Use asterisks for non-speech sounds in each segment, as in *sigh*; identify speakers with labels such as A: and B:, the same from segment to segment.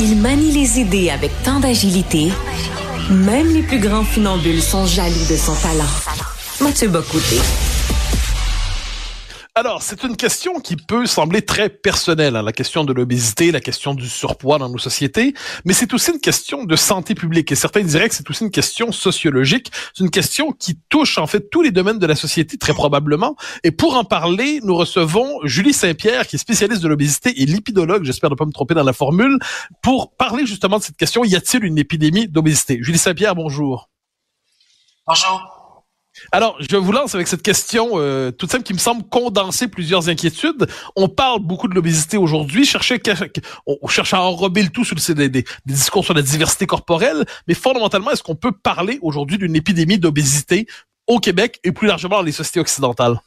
A: Il manie les idées avec tant d'agilité, même les plus grands funambules sont jaloux de son talent. Mathieu Bocoté.
B: Alors, c'est une question qui peut sembler très personnelle, hein, la question de l'obésité, la question du surpoids dans nos sociétés, mais c'est aussi une question de santé publique. Et certains diraient que c'est aussi une question sociologique. C'est une question qui touche en fait tous les domaines de la société, très probablement. Et pour en parler, nous recevons Julie Saint-Pierre, qui est spécialiste de l'obésité et lipidologue, j'espère ne pas me tromper dans la formule, pour parler justement de cette question, y a-t-il une épidémie d'obésité? Julie Saint-Pierre, bonjour.
C: Bonjour.
B: Alors, je vous lance avec cette question euh, toute simple qui me semble condenser plusieurs inquiétudes. On parle beaucoup de l'obésité aujourd'hui, on cherche à enrober le tout sur des, des, discours sur la diversité corporelle, mais fondamentalement, est-ce qu'on peut parler aujourd'hui d'une épidémie d'obésité au Québec et plus largement dans les sociétés occidentales?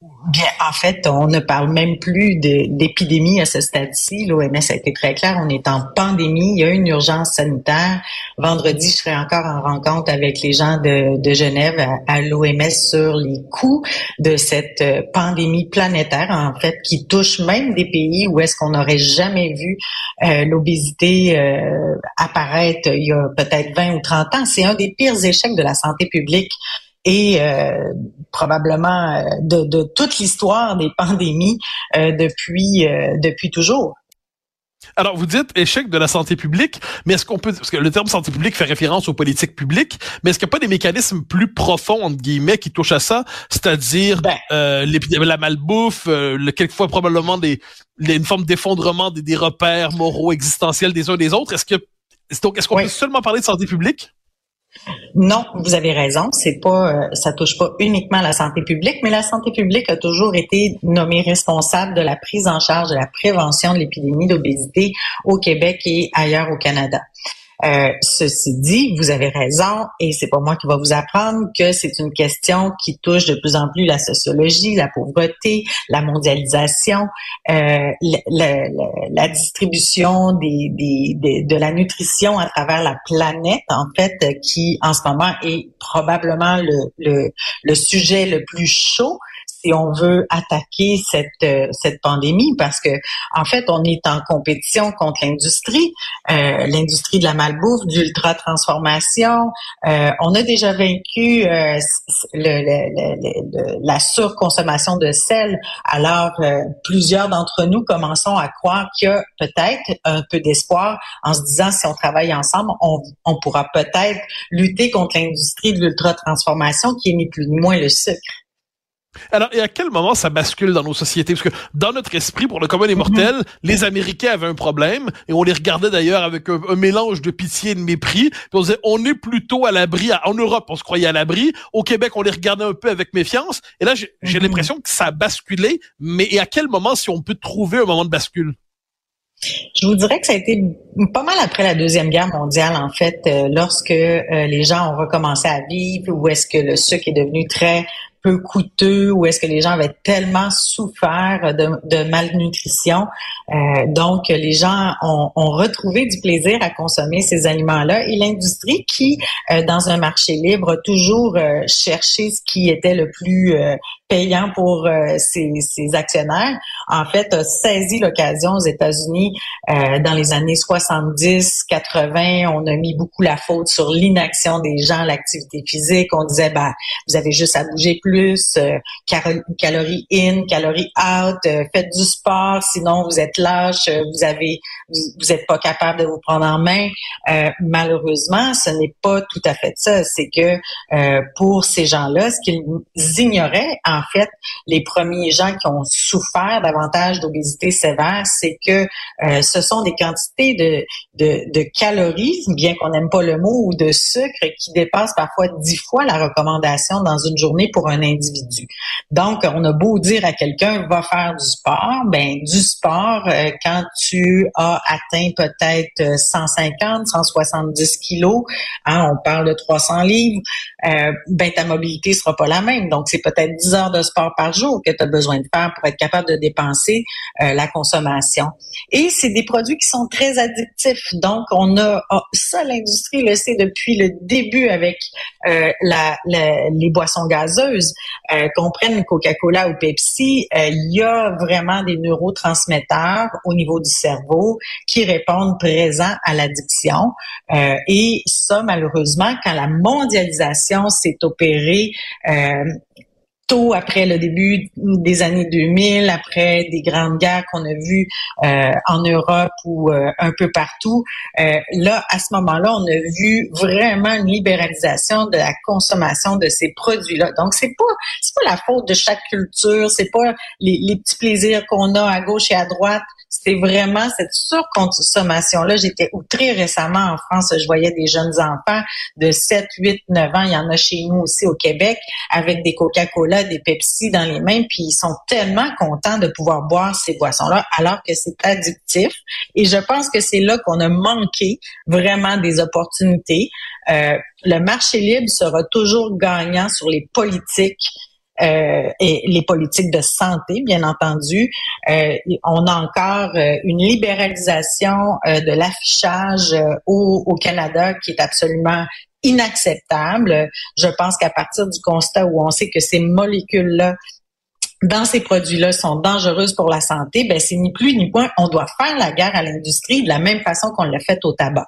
C: Bien, en fait, on ne parle même plus d'épidémie à ce stade-ci. L'OMS a été très clair, on est en pandémie, il y a une urgence sanitaire. Vendredi, je serai encore en rencontre avec les gens de, Genève à, l'OMS sur les coûts de cette euh, pandémie planétaire, en fait, qui touche même des pays où est-ce qu'on n'aurait jamais vu euh, l'obésité euh, apparaître il y a peut-être 20 ou 30 ans. C'est un des pires échecs de la santé publique et euh, probablement euh, de, de toute l'histoire des pandémies euh, depuis depuis toujours.
B: Alors, vous dites échec de la santé publique, mais est-ce qu'on peut, parce que le terme santé publique fait référence aux politiques publiques, mais est-ce qu'il n'y a pas des mécanismes plus profonds, entre guillemets, qui touchent à ça, c'est-à-dire ben, euh, la malbouffe, euh, quelquefois probablement des, une forme d'effondrement des, des, repères moraux existentiels des uns des autres. Est-ce que, est-ce qu'on peut seulement parler de santé publique?
C: Non, vous avez raison. C'est pas, euh, ça touche pas uniquement la santé publique, mais la santé publique a toujours été nommée responsable de la prise en charge de la prévention de l'épidémie d'obésité au Québec et ailleurs au Canada. Euh, ceci dit, vous avez raison, et c'est pas moi qui va vous apprendre que c'est une question qui touche de plus en plus la sociologie, la pauvreté, la mondialisation, euh, la, la, distribution des, des, de la nutrition à travers la planète, en fait, qui en ce moment est probablement le, le, le sujet le plus chaud si on veut attaquer cette euh, cette pandémie parce que en fait on est en compétition contre l'industrie, euh, l'industrie de la malbouffe, d'ultra transformation. Euh, on a déjà vaincu le, le, la surconsommation de sel. Alors plusieurs d'entre nous commençons à croire qu'il y a peut-être un peu d'espoir en se disant si on travaille ensemble, on, on pourra peut-être lutter contre l'industrie de l'ultra transformation qui est plus ni moins le sucre.
B: Alors, et à quel moment ça bascule dans nos sociétés? Parce que dans notre esprit, pour le commun des mortels, mhm. les Américains avaient un problème, et on les regardait d'ailleurs avec un, mélange de pitié et de mépris. Puis on disait, on est plutôt à l'abri. En Europe, on se croyait à l'abri. Au Québec, on les regardait un peu avec méfiance. Et là, j'ai mhm. l'impression que ça a basculé. Mais et à quel moment, si on peut trouver un moment de bascule?
C: Je vous dirais que ça a été pas mal après la Deuxième Guerre mondiale, en fait, euh, lorsque euh, les gens ont recommencé à vivre, où est-ce que le sucre est devenu très peu coûteux ou est-ce que les gens avaient tellement souffert de, malnutrition. Euh, donc, les gens ont, retrouvé du plaisir à consommer ces aliments-là et l'industrie qui, euh, dans un marché libre, a toujours euh, cherché ce qui était le plus payant pour ses, actionnaires, en fait, a saisi l'occasion aux États-Unis dans les années 70, 80. On a mis beaucoup la faute sur l'inaction des gens, l'activité physique. On disait, bah, vous avez juste à bouger plus, euh, calories in, calories out, euh, faites du sport, sinon vous êtes lâche, euh, vous avez, êtes pas capable de vous prendre en main. malheureusement, ce n'est pas tout à fait ça. C'est que pour ces gens-là, ce qu'ils ignoraient, en fait, les premiers gens qui ont souffert davantage d'obésité sévère, c'est que ce sont des quantités de, de, de calories, bien qu'on n'aime pas le mot, ou de sucre qui dépassent parfois dix fois la recommandation dans une journée pour un individu. Donc, on a beau dire à quelqu'un va faire du sport, ben du sport euh, quand tu as atteint peut-être 150, 170 kilos, hein, on parle de 300 livres, euh, ben ta mobilité sera pas la même. Donc, c'est peut-être 10 heures de sport par jour que tu as besoin de faire pour être capable de dépenser euh, la consommation. Et c'est des produits qui sont très addictifs. Donc, on a oh, ça, l'industrie le sait depuis le début avec les boissons gazeuses Euh, qu'on prenne Coca-Cola ou Pepsi, euh, il y a vraiment des neurotransmetteurs au niveau du cerveau qui répondent présents à l'addiction. Euh, et ça, malheureusement, quand la mondialisation s'est opérée, tôt après le début des années 2000, après des grandes guerres qu'on a vues euh, en Europe ou euh, un peu partout, euh, là, à ce moment-là, on a vu vraiment une libéralisation de la consommation de ces produits-là. Donc, c'est pas c'est pas la faute de chaque culture, c'est pas les, les petits plaisirs qu'on a à gauche et à droite c'est vraiment cette surconsommation-là. J'étais très récemment en France, je voyais des jeunes enfants de 7, 8, 9 ans, il y en a chez nous aussi au Québec, avec des Coca-Cola, des Pepsi dans les mains, puis ils sont tellement contents de pouvoir boire ces boissons-là, alors que c'est addictif. Et je pense que c'est là qu'on a manqué vraiment des opportunités. Euh, le marché libre sera toujours gagnant sur les politiques euh, et les politiques de santé, bien entendu. Euh, on a encore euh, une libéralisation de l'affichage au, au Canada qui est absolument inacceptable. Je pense qu'à partir du constat où on sait que ces molécules-là dans ces produits-là sont dangereuses pour la santé, ben c'est ni plus ni moins, on doit faire la guerre à l'industrie de la même façon qu'on l'a fait au tabac.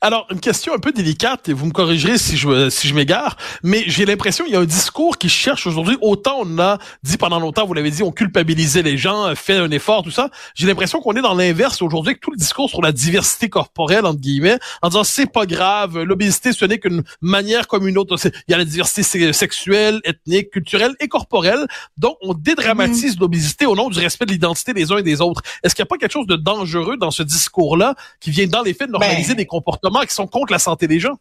B: Alors, une question un peu délicate, et vous me corrigerez si je, si je m'égare, mais j'ai l'impression qu'il y a un discours qui cherche aujourd'hui, autant on a dit pendant longtemps, vous l'avez dit, on culpabilisait les gens, fait un effort, tout ça. J'ai l'impression qu'on est dans l'inverse aujourd'hui, avec tout le discours sur la diversité corporelle, entre guillemets, en disant c'est pas grave, l'obésité, ce n'est qu'une manière comme une autre. Il y a la diversité sexuelle, ethnique, culturelle et corporelle. Donc, on dédramatise mm-hmm. l'obésité au nom du respect de l'identité des uns et des autres. Est-ce qu'il n'y a pas quelque chose de dangereux dans ce discours-là qui vient dans les faits de normaliser ben, des comportements comportements qui sont contre la santé des gens.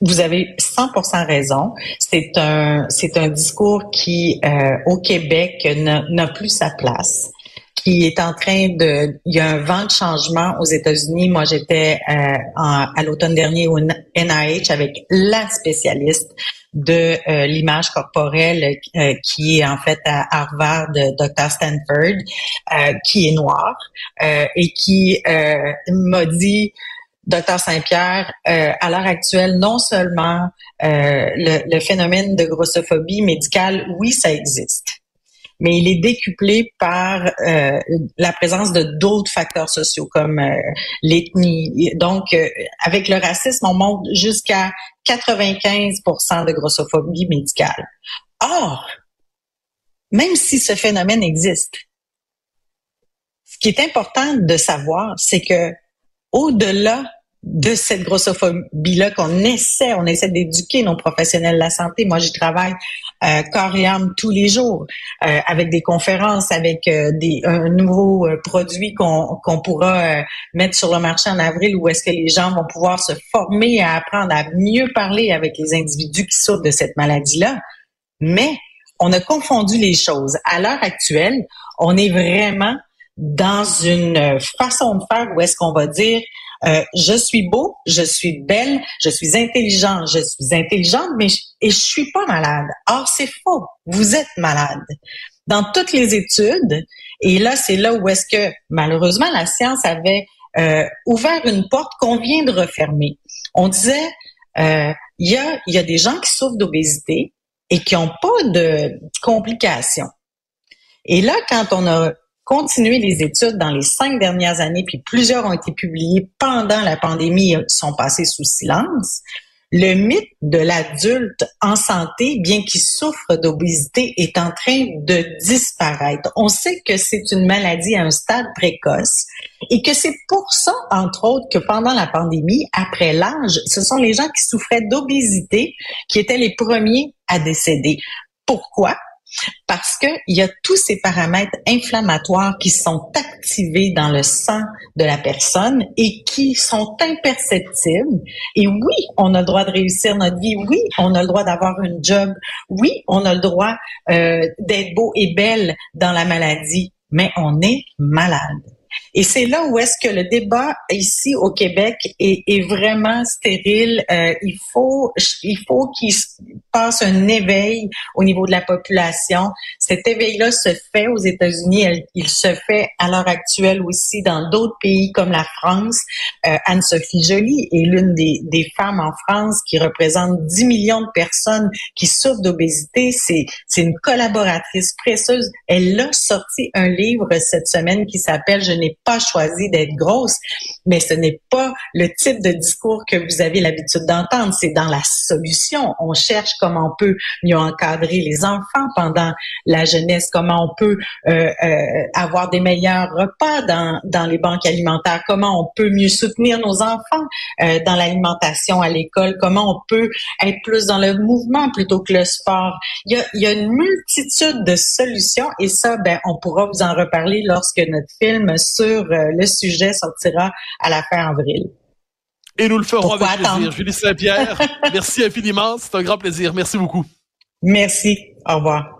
C: Vous avez 100% raison. C'est un c'est un discours qui euh, au Québec n'a plus sa place qui est en train de, il y a un vent de changement aux États-Unis. Moi, j'étais euh, à l'automne dernier au NIH avec la spécialiste de euh, l'image corporelle qui est en fait à Harvard, Dr. Stanford, qui est noire et qui m'a dit Docteur Saint-Pierre, euh, à l'heure actuelle, non seulement euh, le, phénomène de grossophobie médicale, oui, ça existe, mais il est décuplé par euh, la présence de d'autres facteurs sociaux comme l'ethnie. Donc, avec le racisme, on monte jusqu'à 95% de grossophobie médicale. Or, même si ce phénomène existe, ce qui est important de savoir, c'est que au-delà de cette grossophobie-là qu'on essaie, on essaie d'éduquer nos professionnels de la santé. Moi, j'y travaille euh, corps et âme tous les jours euh, avec des conférences, avec euh, des, un nouveau euh, produit qu'on pourra mettre sur le marché en avril où est-ce que les gens vont pouvoir se former à apprendre à mieux parler avec les individus qui souffrent de cette maladie-là. Mais on a confondu les choses. À l'heure actuelle, on est vraiment dans une façon de faire où est-ce qu'on va dire euh, je suis beau, je suis belle, je suis intelligente, je suis intelligente, mais je, et je suis pas malade. Or, c'est faux. Vous êtes malade. Dans toutes les études, et là, c'est là où est-ce que, malheureusement, la science avait euh, ouvert une porte qu'on vient de refermer. On disait, euh, il y, a, y a des gens qui souffrent d'obésité et qui n'ont pas de complications. Et là, quand on a continuer les études dans les cinq dernières années, puis plusieurs ont été publiées pendant la pandémie, sont passées sous silence. Le mythe de l'adulte en santé, bien qu'il souffre d'obésité, est en train de disparaître. On sait que c'est une maladie à un stade précoce et que c'est pour ça, entre autres, que pendant la pandémie, après l'âge, ce sont les gens qui souffraient d'obésité qui étaient les premiers à décéder. Pourquoi? Parce qu'il y a tous ces paramètres inflammatoires qui sont activés dans le sang de la personne et qui sont imperceptibles. Et oui, on a le droit de réussir notre vie. Oui, on a le droit d'avoir un job. Oui, on a le droit euh, d'être beau et belle dans la maladie, mais on est malade. Et c'est là où est-ce que le débat ici au Québec est, vraiment stérile. Euh, il faut, il faut qu'il passe un éveil au niveau de la population. Cet éveil-là se fait aux États-Unis, il se fait à l'heure actuelle aussi dans d'autres pays comme la France. Euh, Anne-Sophie Joly est l'une des, des, femmes en France qui représente 10 millions de personnes qui souffrent d'obésité. C'est, c'est une collaboratrice précieuse. Elle a sorti un livre cette semaine qui s'appelle Je n'ai pas choisi d'être grosse, mais ce n'est pas le type de discours que vous avez l'habitude d'entendre. C'est dans la solution. On cherche comment on peut mieux encadrer les enfants pendant la jeunesse, comment on peut euh, euh, avoir des meilleurs repas dans, dans les banques alimentaires, comment on peut mieux soutenir nos enfants euh, dans l'alimentation à l'école, comment on peut être plus dans le mouvement plutôt que le sport. Il y a, il y a une multitude de solutions et ça, ben, on pourra vous en reparler lorsque notre film sur le sujet sortira à la fin avril.
B: Et nous le ferons avec plaisir. Julie Saint-Pierre, *laughs* merci infiniment. C'est un grand plaisir. Merci beaucoup.
C: Merci. Au revoir.